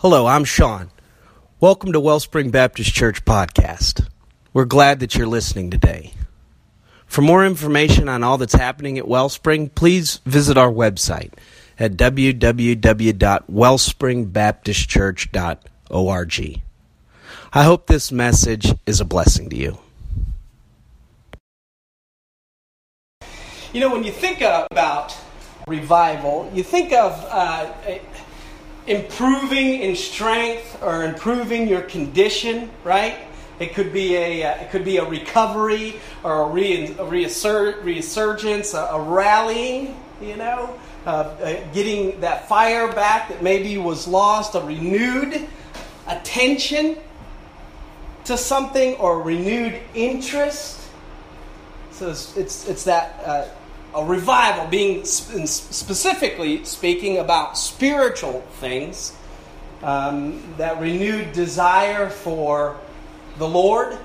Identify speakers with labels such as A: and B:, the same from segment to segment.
A: Hello, I'm Sean. Welcome to Wellspring Baptist Church Podcast. We're glad that you're listening today. For more information on all that's happening at Wellspring, please visit our website at www.wellspringbaptistchurch.org. I hope this message is a blessing to you. You know, when you think about revival, you think of uh, improving in strength or improving your condition, right? It could be a uh, it could be a recovery or a, re, a reassur- resurgence, a, a, rallying, you know, uh, getting that fire back that maybe was lost, a renewed attention to something or renewed interest. So it's it's, it's that uh, a revival, being specifically speaking about spiritual things, um, that renewed desire for the Lord,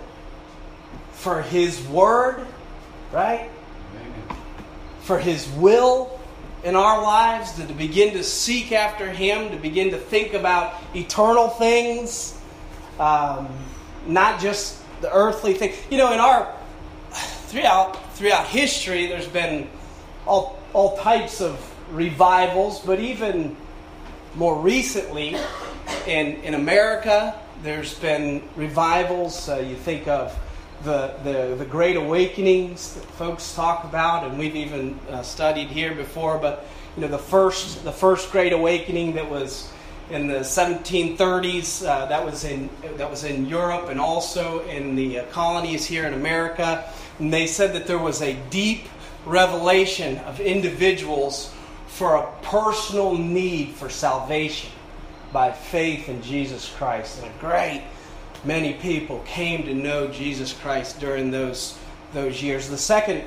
A: for His Word, right? Amen. For His will in our lives, to, to begin to seek after Him, to begin to think about eternal things, um, not just the earthly thing. You know, in our throughout throughout history, there's been all, all types of revivals, but even more recently in, in America, there's been revivals. Uh, you think of the, the, the Great Awakenings that folks talk about, and we've even uh, studied here before. But you know, the first the first Great Awakening that was in the 1730s, uh, that was in that was in Europe and also in the uh, colonies here in America. And they said that there was a deep revelation of individuals for a personal need for salvation by faith in Jesus Christ. And a great many people came to know Jesus Christ during those, those years. The second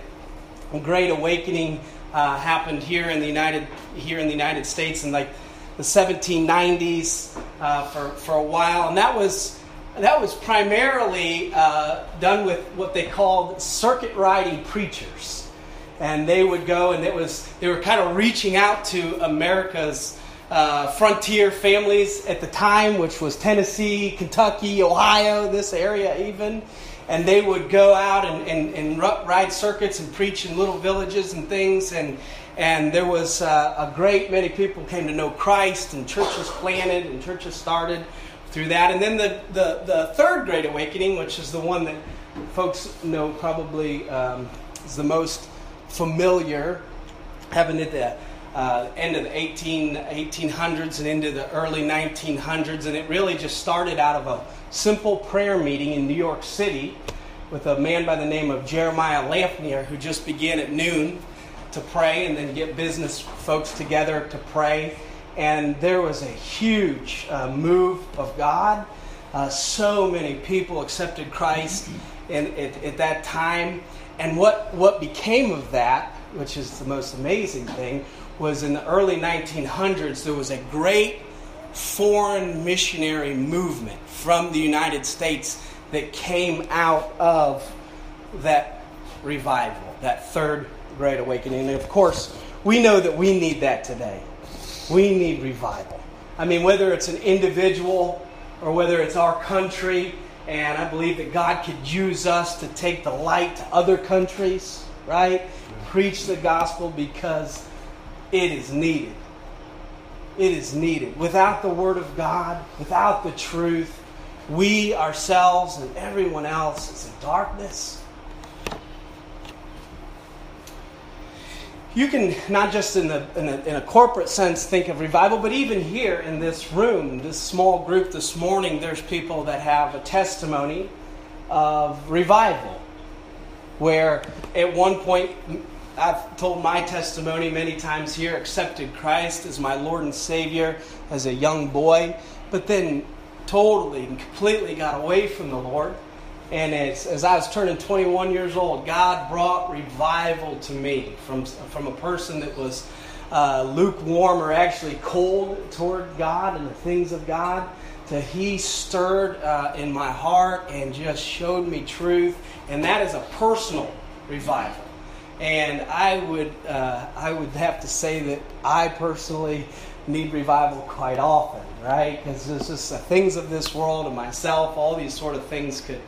A: great awakening uh, happened here in the United here in the United States in like the 1790s uh, for, for a while, and that was that was primarily uh, done with what they called circuit riding preachers. And they would go and it was they were kind of reaching out to america's uh, frontier families at the time which was tennessee kentucky ohio this area even. And they would go out and, and, and ride circuits and preach in little villages and things. And and there was uh, a great many people came to know christ and churches planted and churches started through that and then the, the, the third great awakening which is the one that folks know probably um, is the most familiar, happened at the uh, end of the 18, 1800s and into the early 1900s, and it really just started out of a simple prayer meeting in New York City with a man by the name of Jeremiah Lanphier who just began at noon to pray and then get business folks together to pray. And there was a huge uh, move of God. Uh, so many people accepted Christ in, at, at that time. And what, what became of that, which is the most amazing thing, was in the early 1900s, there was a great foreign missionary movement from the United States that came out of that revival, that third great awakening. And of course, we know that we need that today. We need revival. I mean, whether it's an individual or whether it's our country, and I believe that God could use us to take the light to other countries, right? Preach the gospel because it is needed. It is needed. Without the Word of God, without the truth, we ourselves and everyone else is in darkness. You can not just in, the, in, a, in a corporate sense think of revival, but even here in this room, this small group this morning, there's people that have a testimony of revival. Where at one point, I've told my testimony many times here, accepted Christ as my Lord and Savior as a young boy, but then totally and completely got away from the Lord and as, I was turning 21 years old, God brought revival to me from, from a person that was uh, lukewarm or actually cold toward God and the things of God to He stirred uh, in my heart and just showed me truth. And that is a personal revival. And I would, uh, I would have to say that I personally need revival quite often, right? Because there's just the things of this world and myself, all these sort of things could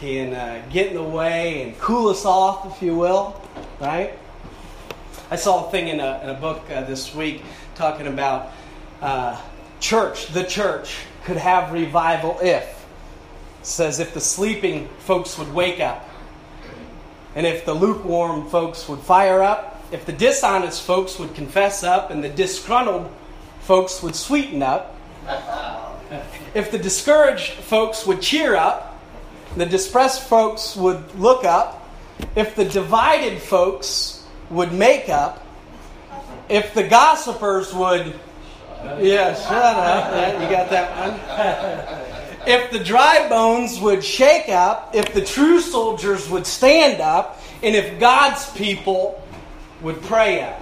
A: can uh, get in the way and cool us off, if you will, right? I saw a thing in a, in a book uh, this week talking about uh, church, the church could have revival if. It says if the sleeping folks would wake up, and if the lukewarm folks would fire up, if the dishonest folks would confess up, and the disgruntled folks would sweeten up, if the discouraged folks would cheer up, the distressed folks would look up, if the divided folks would make up, if the gossipers would, yeah, shut up, you got that one. if the dry bones would shake up, if the true soldiers would stand up, and if God's people would pray up.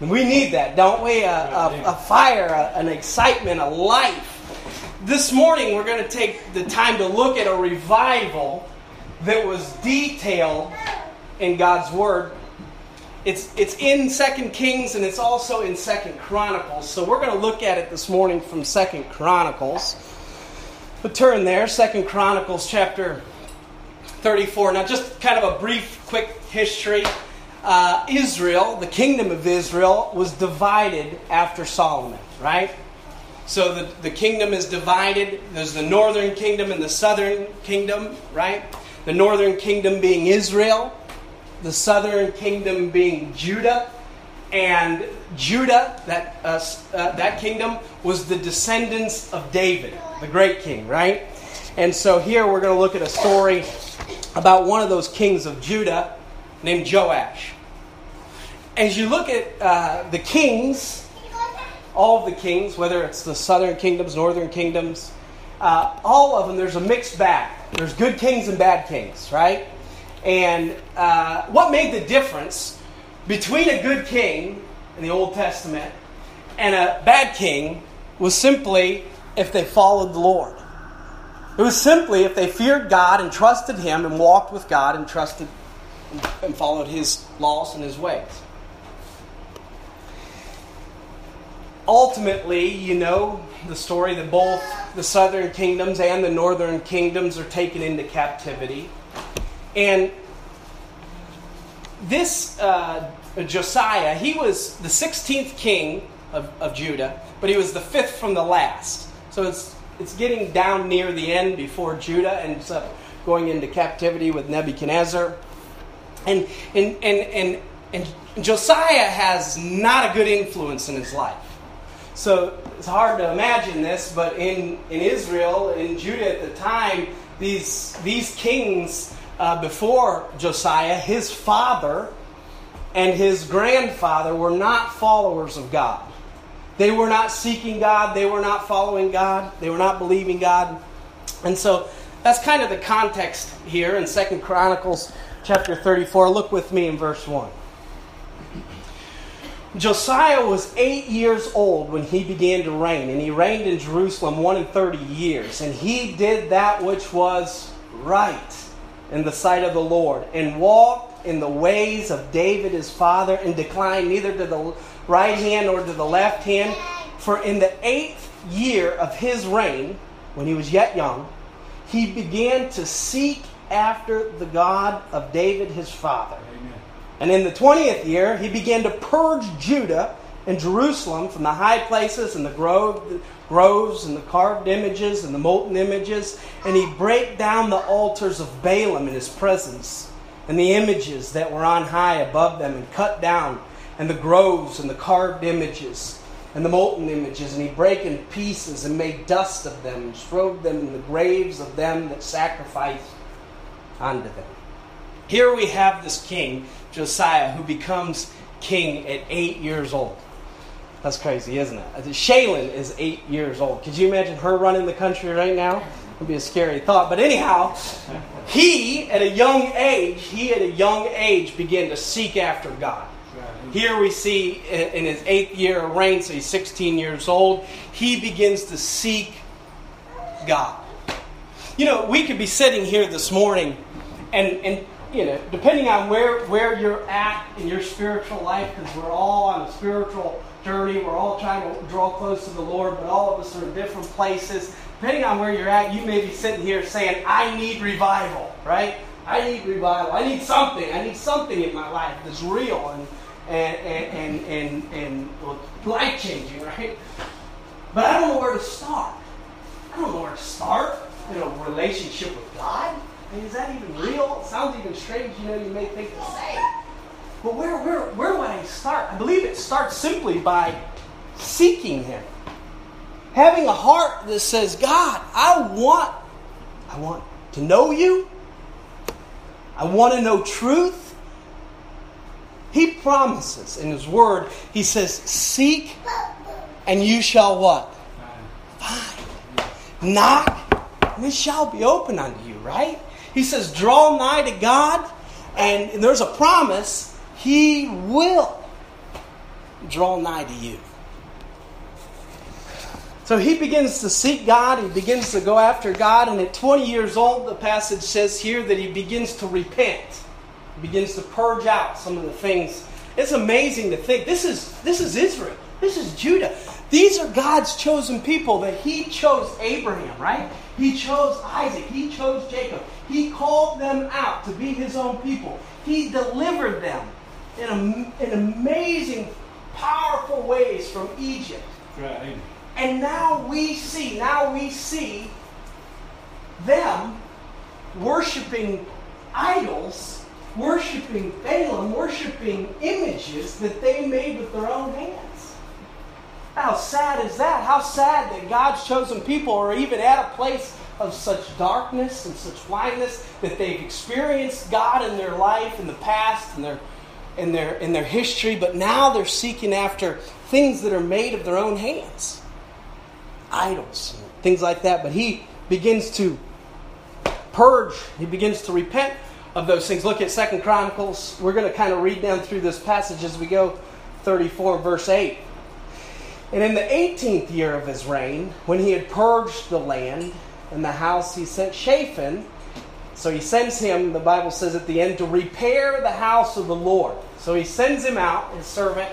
A: We need that, don't we? A, a, a fire, a, an excitement, a life this morning, we're going to take the time to look at a revival that was detailed in God's Word. It's, it's in Second Kings and it's also in Second Chronicles. So we're going to look at it this morning from Second Chronicles. But turn there, Second Chronicles chapter 34. Now, just kind of a brief, quick history. Uh, Israel, the kingdom of Israel, was divided after Solomon, right? So the, the kingdom is divided. There's the northern kingdom and the southern kingdom, right? The northern kingdom being Israel, the southern kingdom being Judah. And Judah, that, uh, uh, that kingdom, was the descendants of David, the great king, right? And so here we're going to look at a story about one of those kings of Judah named Joash. As you look at uh, the kings all of the kings, whether it's the southern kingdoms, northern kingdoms, uh, all of them, there's a mixed bag. There's good kings and bad kings, right? And uh, what made the difference between a good king in the Old Testament and a bad king was simply if they followed the Lord. It was simply if they feared God and trusted Him and walked with God and trusted and followed His laws and His ways. Ultimately, you know the story that both the southern kingdoms and the northern kingdoms are taken into captivity. And this uh, Josiah, he was the 16th king of, of Judah, but he was the fifth from the last. So it's, it's getting down near the end before Judah ends up going into captivity with Nebuchadnezzar. And, and, and, and, and Josiah has not a good influence in his life. So it's hard to imagine this, but in, in Israel, in Judah at the time, these, these kings uh, before Josiah, his father and his grandfather were not followers of God. They were not seeking God, they were not following God, they were not believing God. And so that's kind of the context here in Second Chronicles chapter 34. Look with me in verse 1. Josiah was eight years old when he began to reign, and he reigned in Jerusalem one and thirty years. And he did that which was right in the sight of the Lord, and walked in the ways of David his father, and declined neither to the right hand nor to the left hand. For in the eighth year of his reign, when he was yet young, he began to seek after the God of David his father. And in the 20th year, he began to purge Judah and Jerusalem from the high places and the grove, groves and the carved images and the molten images. And he brake down the altars of Baalim in his presence and the images that were on high above them and cut down and the groves and the carved images and the molten images. And he brake in pieces and made dust of them and strode them in the graves of them that sacrificed unto them. Here we have this king Josiah, who becomes king at eight years old. That's crazy, isn't it? Shaylin is eight years old. Could you imagine her running the country right now? It would be a scary thought. But anyhow, he, at a young age, he at a young age began to seek after God. Here we see in his eighth year of reign, so he's 16 years old, he begins to seek God. You know, we could be sitting here this morning and, and you know, depending on where, where you're at in your spiritual life, because we're all on a spiritual journey, we're all trying to draw close to the Lord, but all of us are in different places. Depending on where you're at, you may be sitting here saying, I need revival, right? I need revival. I need something. I need something in my life that's real and, and, and, and, and, and life changing, right? But I don't know where to start. I don't know where to start in a relationship with God. I mean, is that even real? It sounds even strange, you know, you may think to say. But where, where, where would I start? I believe it starts simply by seeking Him. Having a heart that says, God, I want, I want to know you. I want to know truth. He promises in His Word, He says, Seek and you shall what? Find. Knock and it shall be open unto you, right? He says, Draw nigh to God, and there's a promise, He will draw nigh to you. So he begins to seek God, he begins to go after God, and at 20 years old, the passage says here that he begins to repent. He begins to purge out some of the things. It's amazing to think. This is this is Israel. This is Judah. These are God's chosen people that He chose Abraham, right? He chose Isaac. He chose Jacob. He called them out to be His own people. He delivered them in, in amazing, powerful ways from Egypt. Right. And now we see, now we see them worshiping idols, worshiping Balaam, worshiping images that they made with their own hands. How sad is that? How sad that God's chosen people are even at a place of such darkness and such blindness that they've experienced God in their life in the past and their in their in their history, but now they're seeking after things that are made of their own hands. Idols, things like that. But he begins to purge, he begins to repent of those things. Look at Second Chronicles. We're going to kind of read down through this passage as we go 34 verse 8. And in the 18th year of his reign, when he had purged the land and the house, he sent Shaphan. So he sends him, the Bible says at the end, to repair the house of the Lord. So he sends him out, his servant,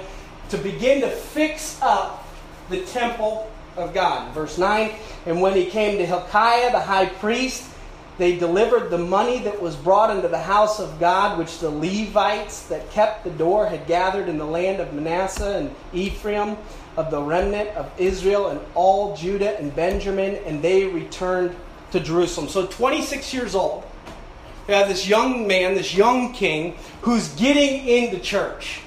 A: to begin to fix up the temple of God. Verse 9 And when he came to Hilkiah, the high priest, they delivered the money that was brought into the house of God, which the Levites that kept the door had gathered in the land of Manasseh and Ephraim of the remnant of Israel and all Judah and Benjamin, and they returned to Jerusalem. So, 26 years old, we have this young man, this young king, who's getting into church,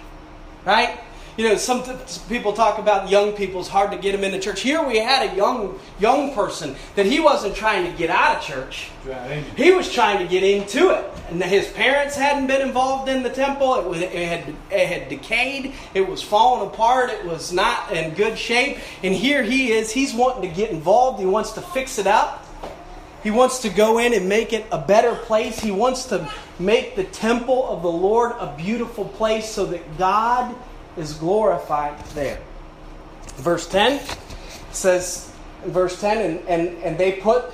A: right? You know, some people talk about young people. It's hard to get them into church. Here we had a young young person that he wasn't trying to get out of church. Right. He was trying to get into it. And his parents hadn't been involved in the temple. It, was, it, had, it had decayed. It was falling apart. It was not in good shape. And here he is. He's wanting to get involved. He wants to fix it up. He wants to go in and make it a better place. He wants to make the temple of the Lord a beautiful place so that God is glorified there. Verse 10 says, verse 10, and, and, and they put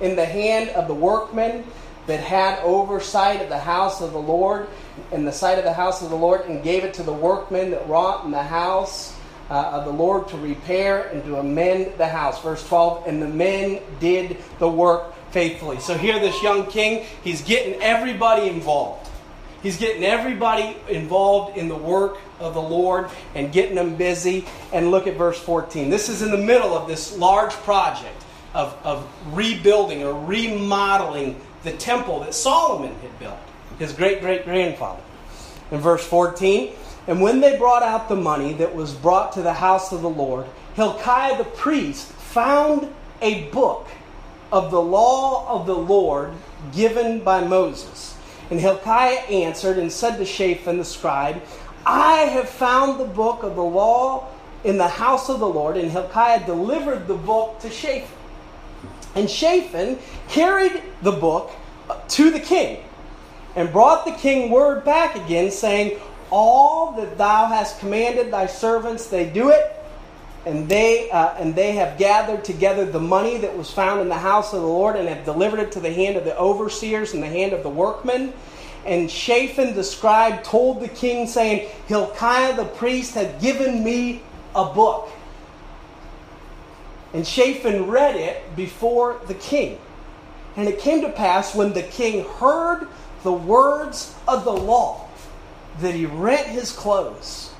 A: in the hand of the workmen that had oversight of the house of the Lord, in the sight of the house of the Lord, and gave it to the workmen that wrought in the house uh, of the Lord to repair and to amend the house. Verse 12, and the men did the work faithfully. So here, this young king, he's getting everybody involved. He's getting everybody involved in the work of the Lord and getting them busy. And look at verse 14. This is in the middle of this large project of, of rebuilding or remodeling the temple that Solomon had built, his great great grandfather. In verse 14, and when they brought out the money that was brought to the house of the Lord, Hilkiah the priest found a book of the law of the Lord given by Moses. And Hilkiah answered and said to Shaphan the scribe, I have found the book of the law in the house of the Lord. And Hilkiah delivered the book to Shaphan. And Shaphan carried the book to the king and brought the king word back again, saying, All that thou hast commanded thy servants, they do it. And they, uh, and they have gathered together the money that was found in the house of the Lord and have delivered it to the hand of the overseers and the hand of the workmen and Shaphan the scribe told the king, saying, Hilkiah the priest had given me a book. And Shaphan read it before the king. And it came to pass when the king heard the words of the law that he rent his clothes.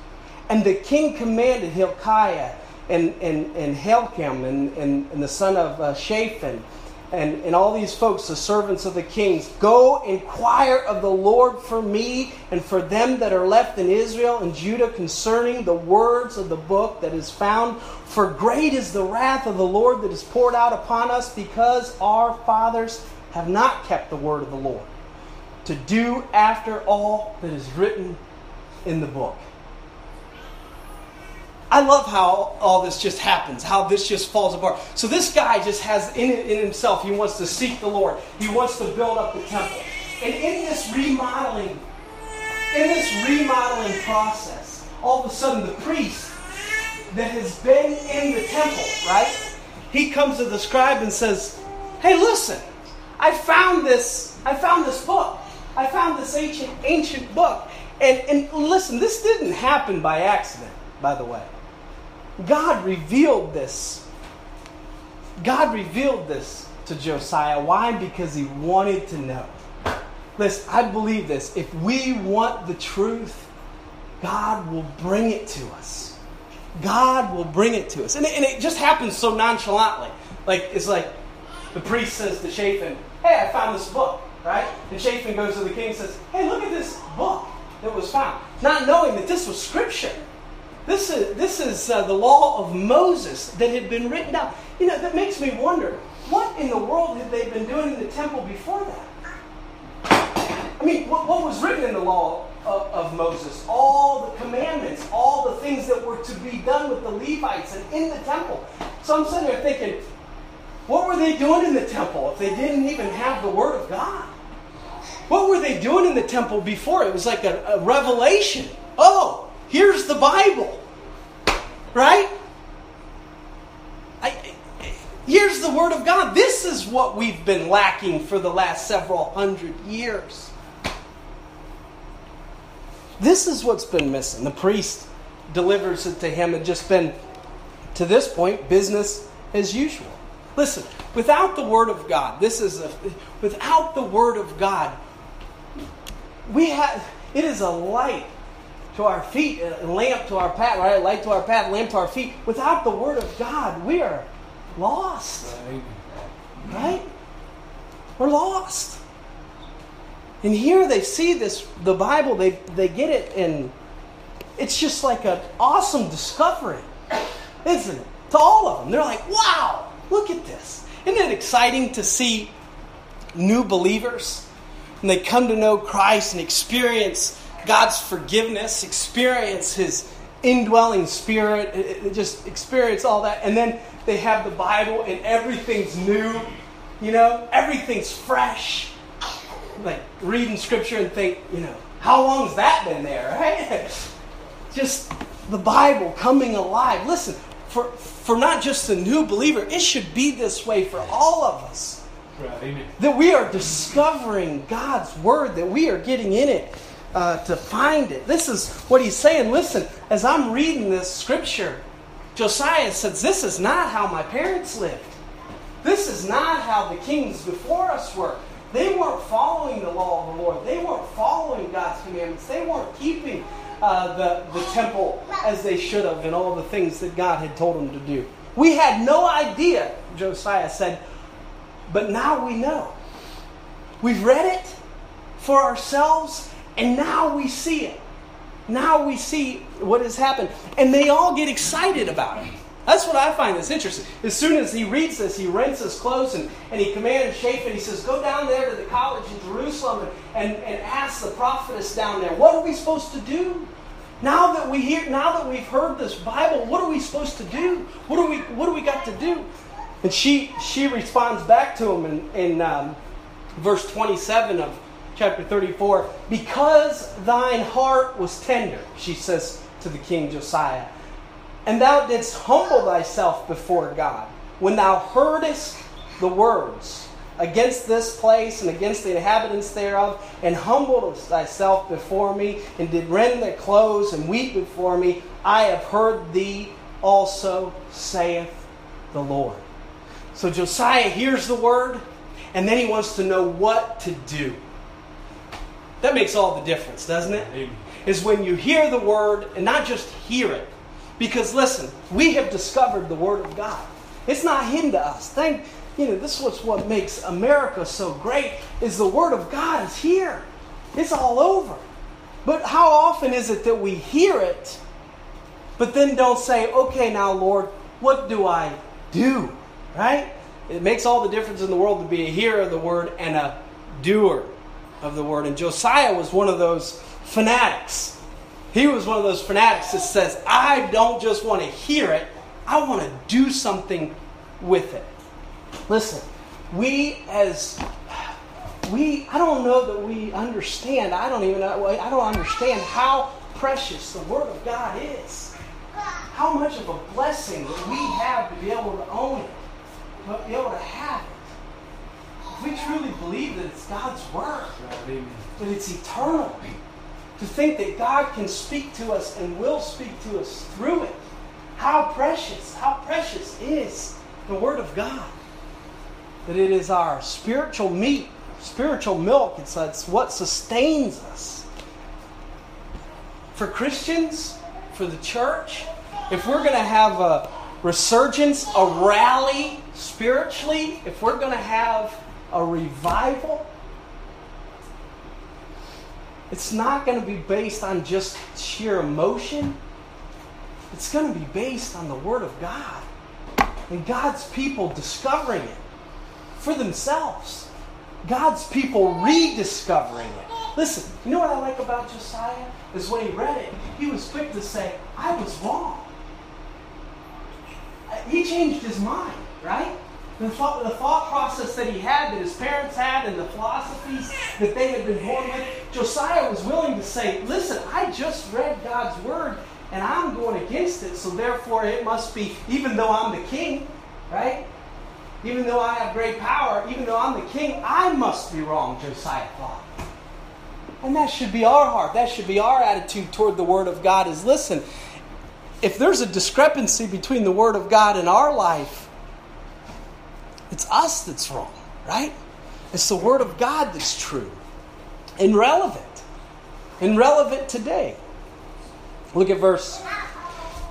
A: And the king commanded Hilkiah and, and, and Ahikam and, and, and the son of uh, Shaphan and, and all these folks, the servants of the kings, go inquire of the Lord for me and for them that are left in Israel and Judah concerning the words of the book that is found. For great is the wrath of the Lord that is poured out upon us because our fathers have not kept the word of the Lord to do after all that is written in the book. I love how all this just happens, how this just falls apart. So this guy just has in, in himself, he wants to seek the Lord. He wants to build up the temple. And in this remodeling, in this remodeling process, all of a sudden the priest that has been in the temple, right? He comes to the scribe and says, Hey, listen, I found this, I found this book. I found this ancient, ancient book. And, and listen, this didn't happen by accident, by the way. God revealed this. God revealed this to Josiah. Why? Because he wanted to know. Listen, I believe this. If we want the truth, God will bring it to us. God will bring it to us. And it, and it just happens so nonchalantly. Like, it's like the priest says to Shaphan, Hey, I found this book, right? And Shaphan goes to the king and says, Hey, look at this book that was found. Not knowing that this was scripture. This is, this is uh, the law of Moses that had been written down. You know, that makes me wonder what in the world had they been doing in the temple before that? I mean, what, what was written in the law of, of, Moses? All the commandments, all the things that were to be done with the Levites and in the temple. So I'm sitting there thinking, what were they doing in the temple if they didn't even have the Word of God? What were they doing in the temple before? It was like a, a revelation. Oh, Here's the Bible. Right? I, here's the Word of God. This is what we've been lacking for the last several hundred years. This is what's been missing. The priest delivers it to him and just been, to this point, business as usual. Listen, without the Word of God, this is a, without the Word of God, we have, it is a light to our feet, a lamp to our path, right? Light to our path, lamp to our feet. Without the Word of God, we are lost. Right? right? We're lost. And here they see this, the Bible, they, they get it, and it's just like an awesome discovery, isn't it? To all of them. They're like, wow, look at this. Isn't it exciting to see new believers? And they come to know Christ and experience God's forgiveness, experience His indwelling spirit, just experience all that. And then they have the Bible and everything's new, you know, everything's fresh. Like reading scripture and think, you know, how long's that been there, right? just the Bible coming alive. Listen, for, for not just the new believer, it should be this way for all of us. Right, that we are discovering God's Word, that we are getting in it uh, to find it. This is what he's saying. Listen, as I'm reading this scripture, Josiah says, This is not how my parents lived. This is not how the kings before us were. They weren't following the law of the Lord. They weren't following God's commandments. They weren't keeping uh, the, the temple as they should have and all the things that God had told them to do. We had no idea, Josiah said, but now we know. We've read it for ourselves and now we see it. Now we see what has happened. And they all get excited about it. That's what I find this interesting. As soon as he reads this, he rents his clothes and, and he commands Shaphan. He says, Go down there to the college in Jerusalem and, and, and ask the prophetess down there, what are we supposed to do? Now that we hear, now that we've heard this Bible, what are we supposed to do? What do we, what do we got to do? And she, she responds back to him in, in um, verse 27 of chapter 34, because thine heart was tender, she says to the king Josiah, and thou didst humble thyself before God, when thou heardest the words against this place and against the inhabitants thereof, and humbled thyself before me, and did rend their clothes and weep before me, I have heard thee also, saith the Lord. So Josiah hears the word, and then he wants to know what to do. That makes all the difference, doesn't it? Amen. Is when you hear the word and not just hear it. Because listen, we have discovered the word of God. It's not hidden to us. Thank you know, this is what makes America so great is the word of God is here. It's all over. But how often is it that we hear it, but then don't say, okay, now, Lord, what do I do? Right? It makes all the difference in the world to be a hearer of the word and a doer of the word. And Josiah was one of those fanatics. He was one of those fanatics that says, I don't just want to hear it, I want to do something with it. Listen, we as we I don't know that we understand. I don't even know I don't understand how precious the word of God is. How much of a blessing that we have to be able to own it, to be able to have it. We truly believe that it's God's word, that it's eternal, to think that God can speak to us and will speak to us through it. How precious, how precious is the Word of God. That it is our spiritual meat, spiritual milk. It's, it's what sustains us. For Christians, for the church, if we're going to have a resurgence, a rally spiritually, if we're going to have a revival, it's not going to be based on just sheer emotion. It's going to be based on the Word of God and God's people discovering it for themselves. God's people rediscovering it. Listen, you know what I like about Josiah? Is when he read it, he was quick to say, I was wrong. He changed his mind, right? The thought, the thought process that he had, that his parents had, and the philosophies that they had been born with, Josiah was willing to say, Listen, I just read God's word, and I'm going against it, so therefore it must be, even though I'm the king, right? Even though I have great power, even though I'm the king, I must be wrong, Josiah thought. And that should be our heart. That should be our attitude toward the Word of God is listen, if there's a discrepancy between the Word of God and our life, it's us that's wrong, right? It's the Word of God that's true and relevant. And relevant today. Look at verse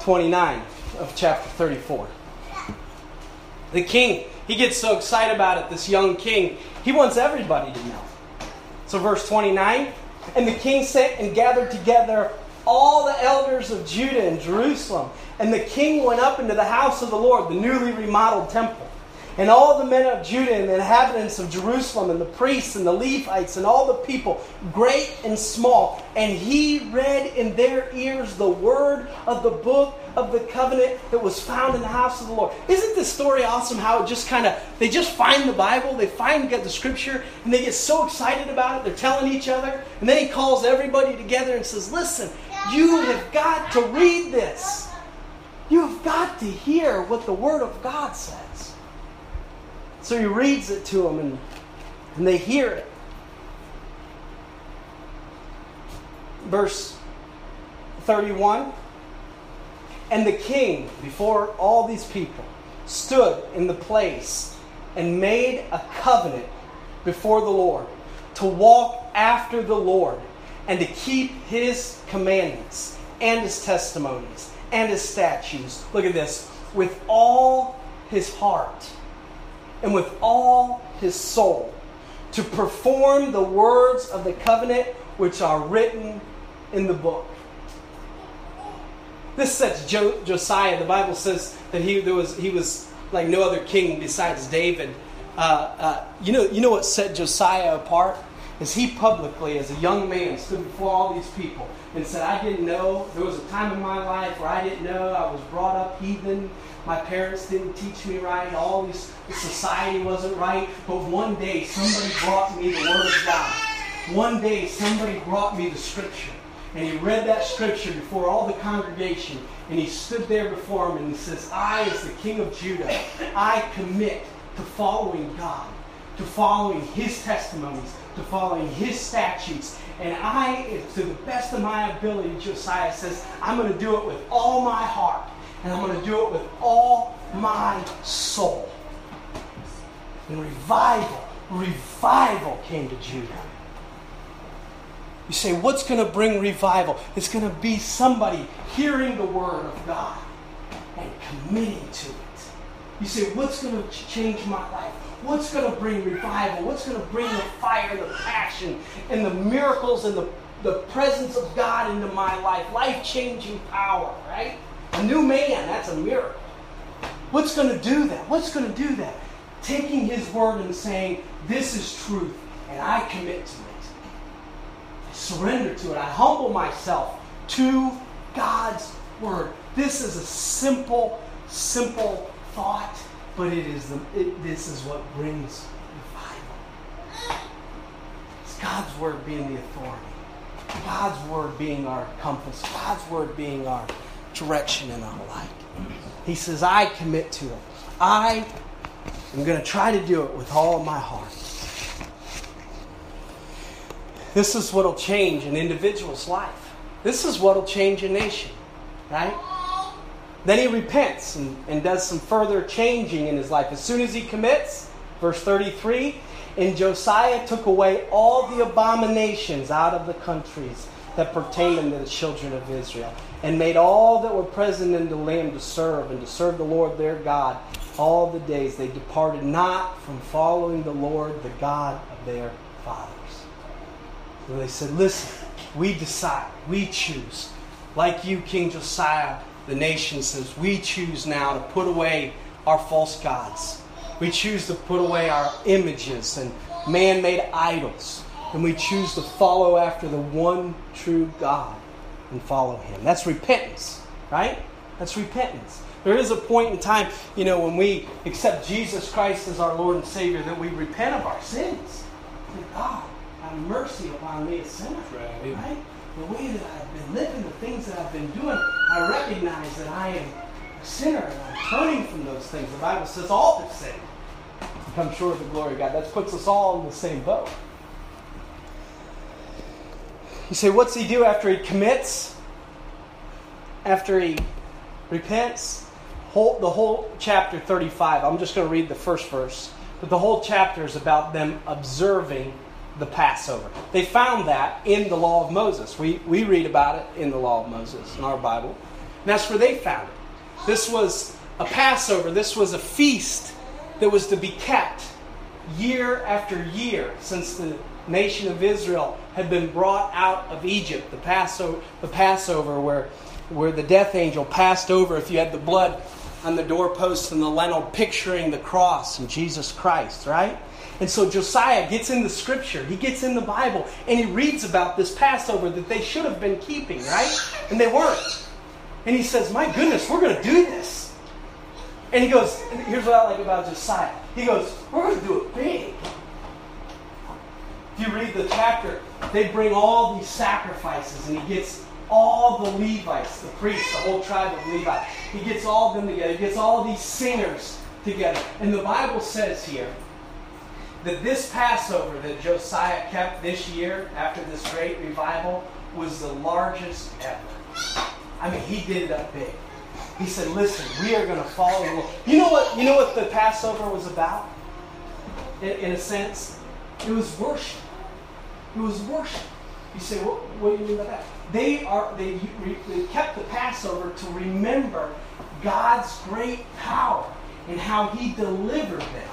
A: 29 of chapter 34. The king, he gets so excited about it, this young king, he wants everybody to know. So, verse 29 And the king sent and gathered together all the elders of Judah and Jerusalem. And the king went up into the house of the Lord, the newly remodeled temple. And all the men of Judah and the inhabitants of Jerusalem and the priests and the Levites and all the people, great and small. And he read in their ears the word of the book of the covenant that was found in the house of the Lord. Isn't this story awesome how it just kind of, they just find the Bible, they find the scripture, and they get so excited about it, they're telling each other. And then he calls everybody together and says, Listen, you have got to read this. You have got to hear what the Word of God says. So he reads it to them and, and they hear it. Verse 31 And the king, before all these people, stood in the place and made a covenant before the Lord to walk after the Lord and to keep his commandments and his testimonies and his statutes. Look at this with all his heart and with all his soul to perform the words of the covenant which are written in the book. This sets jo- Josiah. The Bible says that he there was he was like no other king besides David. Uh, uh, you know you know what set Josiah apart is he publicly, as a young man, stood before all these people and said, "I didn't know. There was a time in my life where I didn't know. I was brought up heathen. My parents didn't teach me right. All these society wasn't right. But one day somebody brought me the Word of God. One day somebody brought me the Scripture, and he read that Scripture before all the congregation, and he stood there before them and he says, "I, as the King of Judah, I commit to following God." to following His testimonies, to following His statutes. And I, to the best of my ability, Josiah says, I'm going to do it with all my heart, and I'm going to do it with all my soul. And revival, revival came to Judah. You say, what's going to bring revival? It's going to be somebody hearing the word of God and committing to it. You say, what's going to change my life? What's going to bring revival? What's going to bring the fire, the passion, and the miracles and the, the presence of God into my life? Life changing power, right? A new man, that's a miracle. What's going to do that? What's going to do that? Taking his word and saying, This is truth, and I commit to it. I surrender to it. I humble myself to God's word. This is a simple, simple thought, but it is the, it, this is what brings revival. It's God's word being the authority. God's word being our compass. God's word being our direction in our life. He says, I commit to it. I am going to try to do it with all my heart. This is what will change an individual's life. This is what will change a nation, right? Then he repents and, and does some further changing in his life. As soon as he commits, verse 33, and Josiah took away all the abominations out of the countries that pertained unto the children of Israel, and made all that were present in the land to serve and to serve the Lord their God all the days. They departed not from following the Lord, the God of their fathers. So they said, Listen, we decide, we choose. Like you, King Josiah, the nation says, we choose now to put away our false gods. We choose to put away our images and man made idols. And we choose to follow after the one true God and follow Him. That's repentance, right? That's repentance. There is a point in time, you know, when we accept Jesus Christ as our Lord and Savior, that we repent of our sins. God, have mercy upon me, a sinner. Right. right? The way that I've been living, the things that I've been doing, I recognize that I am a sinner and I'm turning from those things. The Bible says all have sinned come short of the glory of God. That puts us all in the same boat. You say, what's he do after he commits? After he repents? Whole, the whole chapter 35, I'm just going to read the first verse, but the whole chapter is about them observing the Passover. They found that in the law of Moses. We, we read about it in the law of Moses in our Bible. And that's where they found it. This was a Passover, this was a feast that was to be kept year after year since the nation of Israel had been brought out of Egypt. The Passover, the Passover where, where the death angel passed over if you had the blood on the doorposts and the lintel picturing the cross and Jesus Christ, right? And so Josiah gets in the scripture, he gets in the Bible, and he reads about this Passover that they should have been keeping, right? And they weren't. And he says, My goodness, we're going to do this. And he goes, here's what I like about Josiah. He goes, we're going to do it big. If you read the chapter, they bring all these sacrifices, and he gets all the Levites, the priests, the whole tribe of Levi. He gets all of them together. He gets all these singers together. And the Bible says here that this Passover that Josiah kept this year after this great revival was the largest ever. I mean, he did it up big. He said, "Listen, we are going to follow the Lord." You know what? You know what the Passover was about? In, in a sense, it was worship. It was worship. You say, "What, what do you mean by that?" They are they, they kept the Passover to remember God's great power and how He delivered them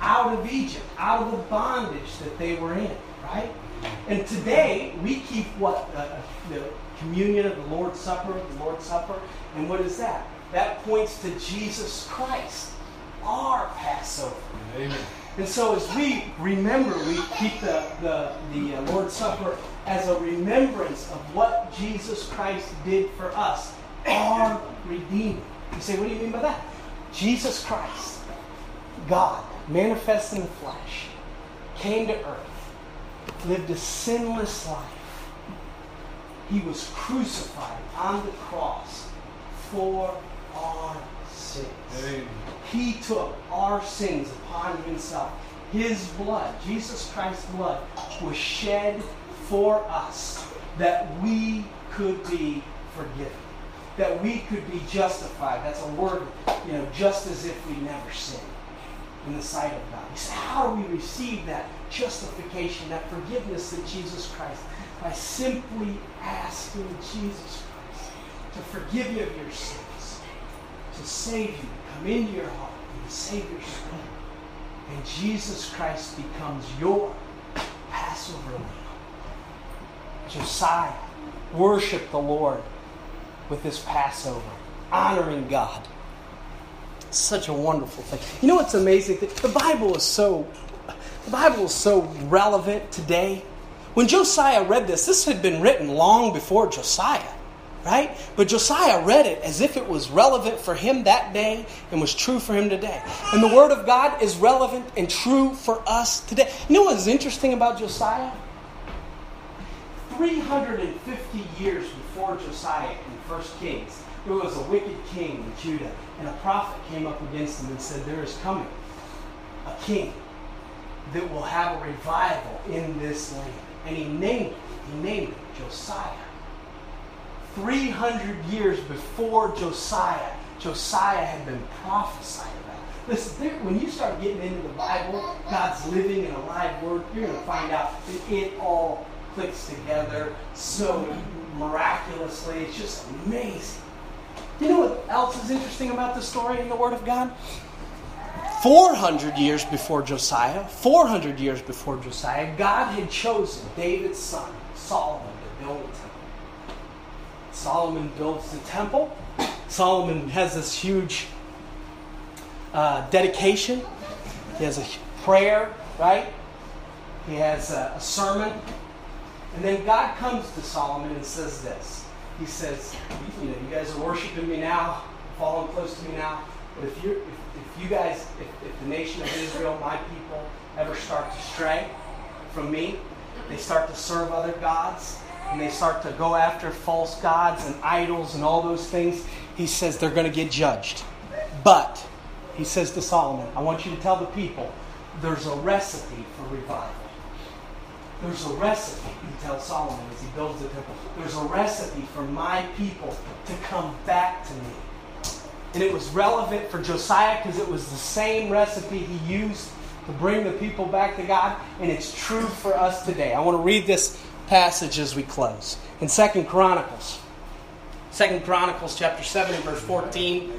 A: out of Egypt, out of the bondage that they were in. Right? And today we keep what uh, the communion of the Lord's Supper, the Lord's Supper. And what is that? That points to Jesus Christ, our Passover. Amen. And so as we remember, we keep the, the, the uh, Lord's Supper as a remembrance of what Jesus Christ did for us, our Redeemer. You say, what do you mean by that? Jesus Christ, God, manifest in the flesh, came to earth, lived a sinless life, he was crucified on the cross for our sins. Amen. He took our sins upon himself. his blood, Jesus Christ's blood, was shed for us that we could be forgiven, that we could be justified. That's a word, you know, just as if we never sinned in the sight of God. He said, How do we receive that justification, that forgiveness that Jesus Christ? By simply asking Jesus Christ to forgive you of your sins, to save you, come into your heart, and save your soul. And Jesus Christ becomes your Passover lamb. Josiah worshiped the Lord with this Passover, honoring God. Such a wonderful thing. You know what's amazing? The Bible is so the Bible is so relevant today. When Josiah read this, this had been written long before Josiah, right? But Josiah read it as if it was relevant for him that day and was true for him today. And the Word of God is relevant and true for us today. You know what's interesting about Josiah? 350 years before Josiah in 1 Kings, there was a wicked king in Judah, and a prophet came up against him and said, There is coming a king that will have a revival in this land. And he named it, he named it Josiah. 300 years before Josiah, Josiah had been prophesied about. Listen, when you start getting into the Bible, God's living and alive word, you're going to find out that it all clicks together so miraculously. It's just amazing. You know what else is interesting about the story in the Word of God? 400 years before Josiah, 400 years before Josiah, God had chosen David's son, Solomon, to build a temple. Solomon builds the temple. Solomon has this huge uh, dedication. He has a prayer, right? He has a, a sermon. And then God comes to Solomon and says this. He says, you know, you guys are worshiping me now, following close to me now. But if you if, if you guys, if, if the nation of Israel, my people, ever start to stray from me, they start to serve other gods, and they start to go after false gods and idols and all those things, he says they're going to get judged. But he says to Solomon, I want you to tell the people there's a recipe for revival. There's a recipe, he tells Solomon as he builds the temple. There's a recipe for my people to come back to me. And it was relevant for Josiah because it was the same recipe he used to bring the people back to God. And it's true for us today. I want to read this passage as we close. In Second Chronicles, Second Chronicles chapter 7 and verse 14,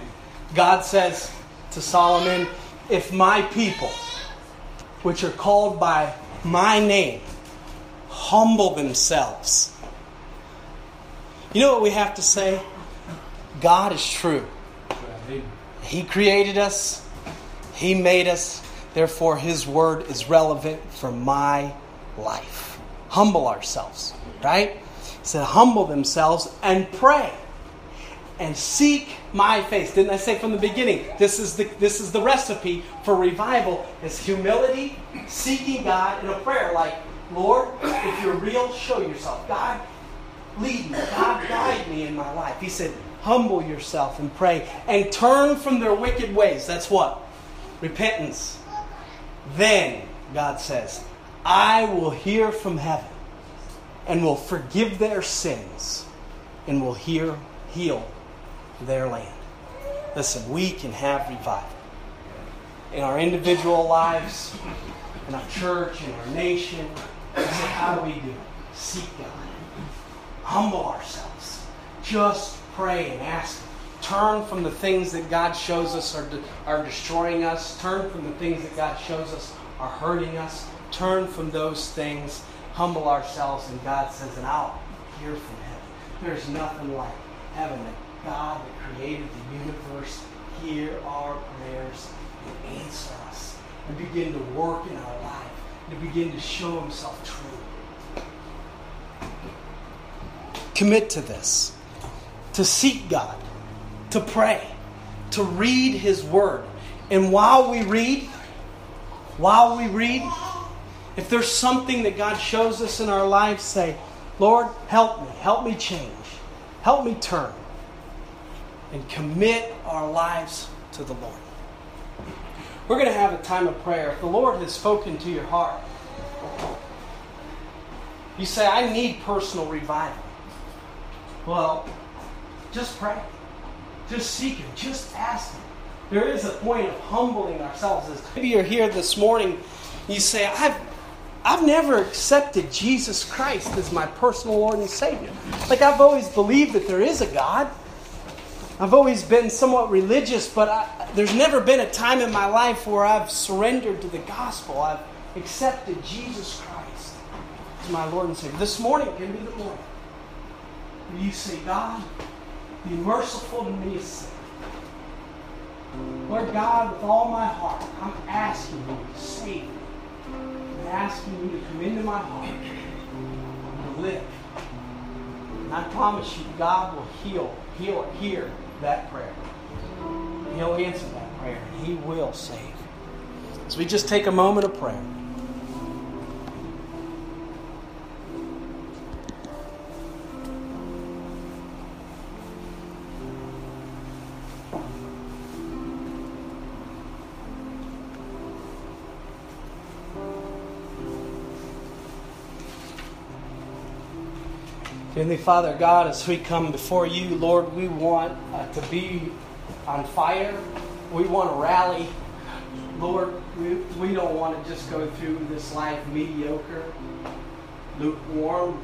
A: God says to Solomon, If my people, which are called by my name, humble themselves. You know what we have to say? God is true. He created us, He made us, therefore, His word is relevant for my life. Humble ourselves, right? He said, humble themselves and pray and seek my face. Didn't I say from the beginning? This is the, this is the recipe for revival is humility, seeking God in a prayer like, Lord, if you're real, show yourself. God, lead me. God, guide me in my life. He said, humble yourself and pray and turn from their wicked ways. That's what? Repentance. Then, God says, I will hear from heaven and will forgive their sins and will hear, heal their land. Listen, we can have revival in our individual lives, in our church, in our nation, how do we do it? Seek God. Humble ourselves. Just pray and ask Turn from the things that God shows us are, de- are destroying us. Turn from the things that God shows us are hurting us. Turn from those things. Humble ourselves, and God says, and I'll hear from heaven. There's nothing like heaven that God that created the universe hear our prayers and answer us and begin to work in our lives to begin to show himself true. Commit to this, to seek God, to pray, to read his word. And while we read, while we read, if there's something that God shows us in our lives, say, Lord, help me, help me change, help me turn, and commit our lives to the Lord. We're going to have a time of prayer. If the Lord has spoken to your heart, you say, I need personal revival. Well, just pray. Just seek Him. Just ask Him. There is a point of humbling ourselves. Maybe you're here this morning, you say, I've I've never accepted Jesus Christ as my personal Lord and Savior. Like I've always believed that there is a God. I've always been somewhat religious, but I, there's never been a time in my life where I've surrendered to the gospel. I've accepted Jesus Christ as my Lord and Savior. This morning can be the morning where you say, God, be merciful to me, a sinner. Lord God, with all my heart, I'm asking you to save me. Asking you to come into my heart and live. And I promise you, God will heal, heal, hear that prayer. He'll answer that prayer, He will save. So we just take a moment of prayer. Heavenly Father God, as we come before you, Lord, we want uh, to be on fire. We want to rally. Lord, we, we don't want to just go through this life mediocre, lukewarm.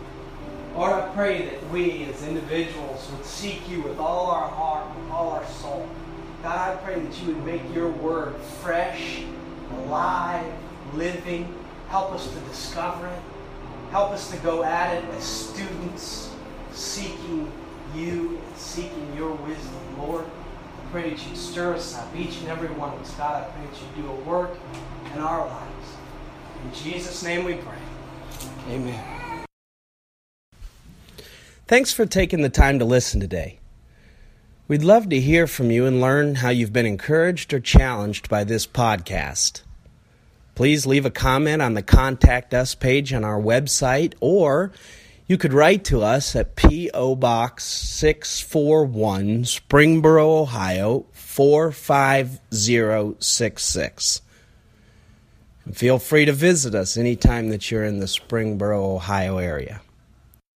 A: Lord, I pray that we as individuals would seek you with all our heart, with all our soul. God, I pray that you would make your word fresh, alive, living. Help us to discover it. Help us to go at it as students seeking you and seeking your wisdom, Lord. I pray that you stir us up, each and every one of us. God, I pray that you do a work in our lives. In Jesus' name we pray. Amen. Thanks for taking the time to listen today. We'd love to hear from you and learn how you've been encouraged or challenged by this podcast. Please leave a comment on the Contact Us page on our website, or you could write to us at P.O. Box 641, Springboro, Ohio 45066. And feel free to visit us anytime that you're in the Springboro, Ohio area.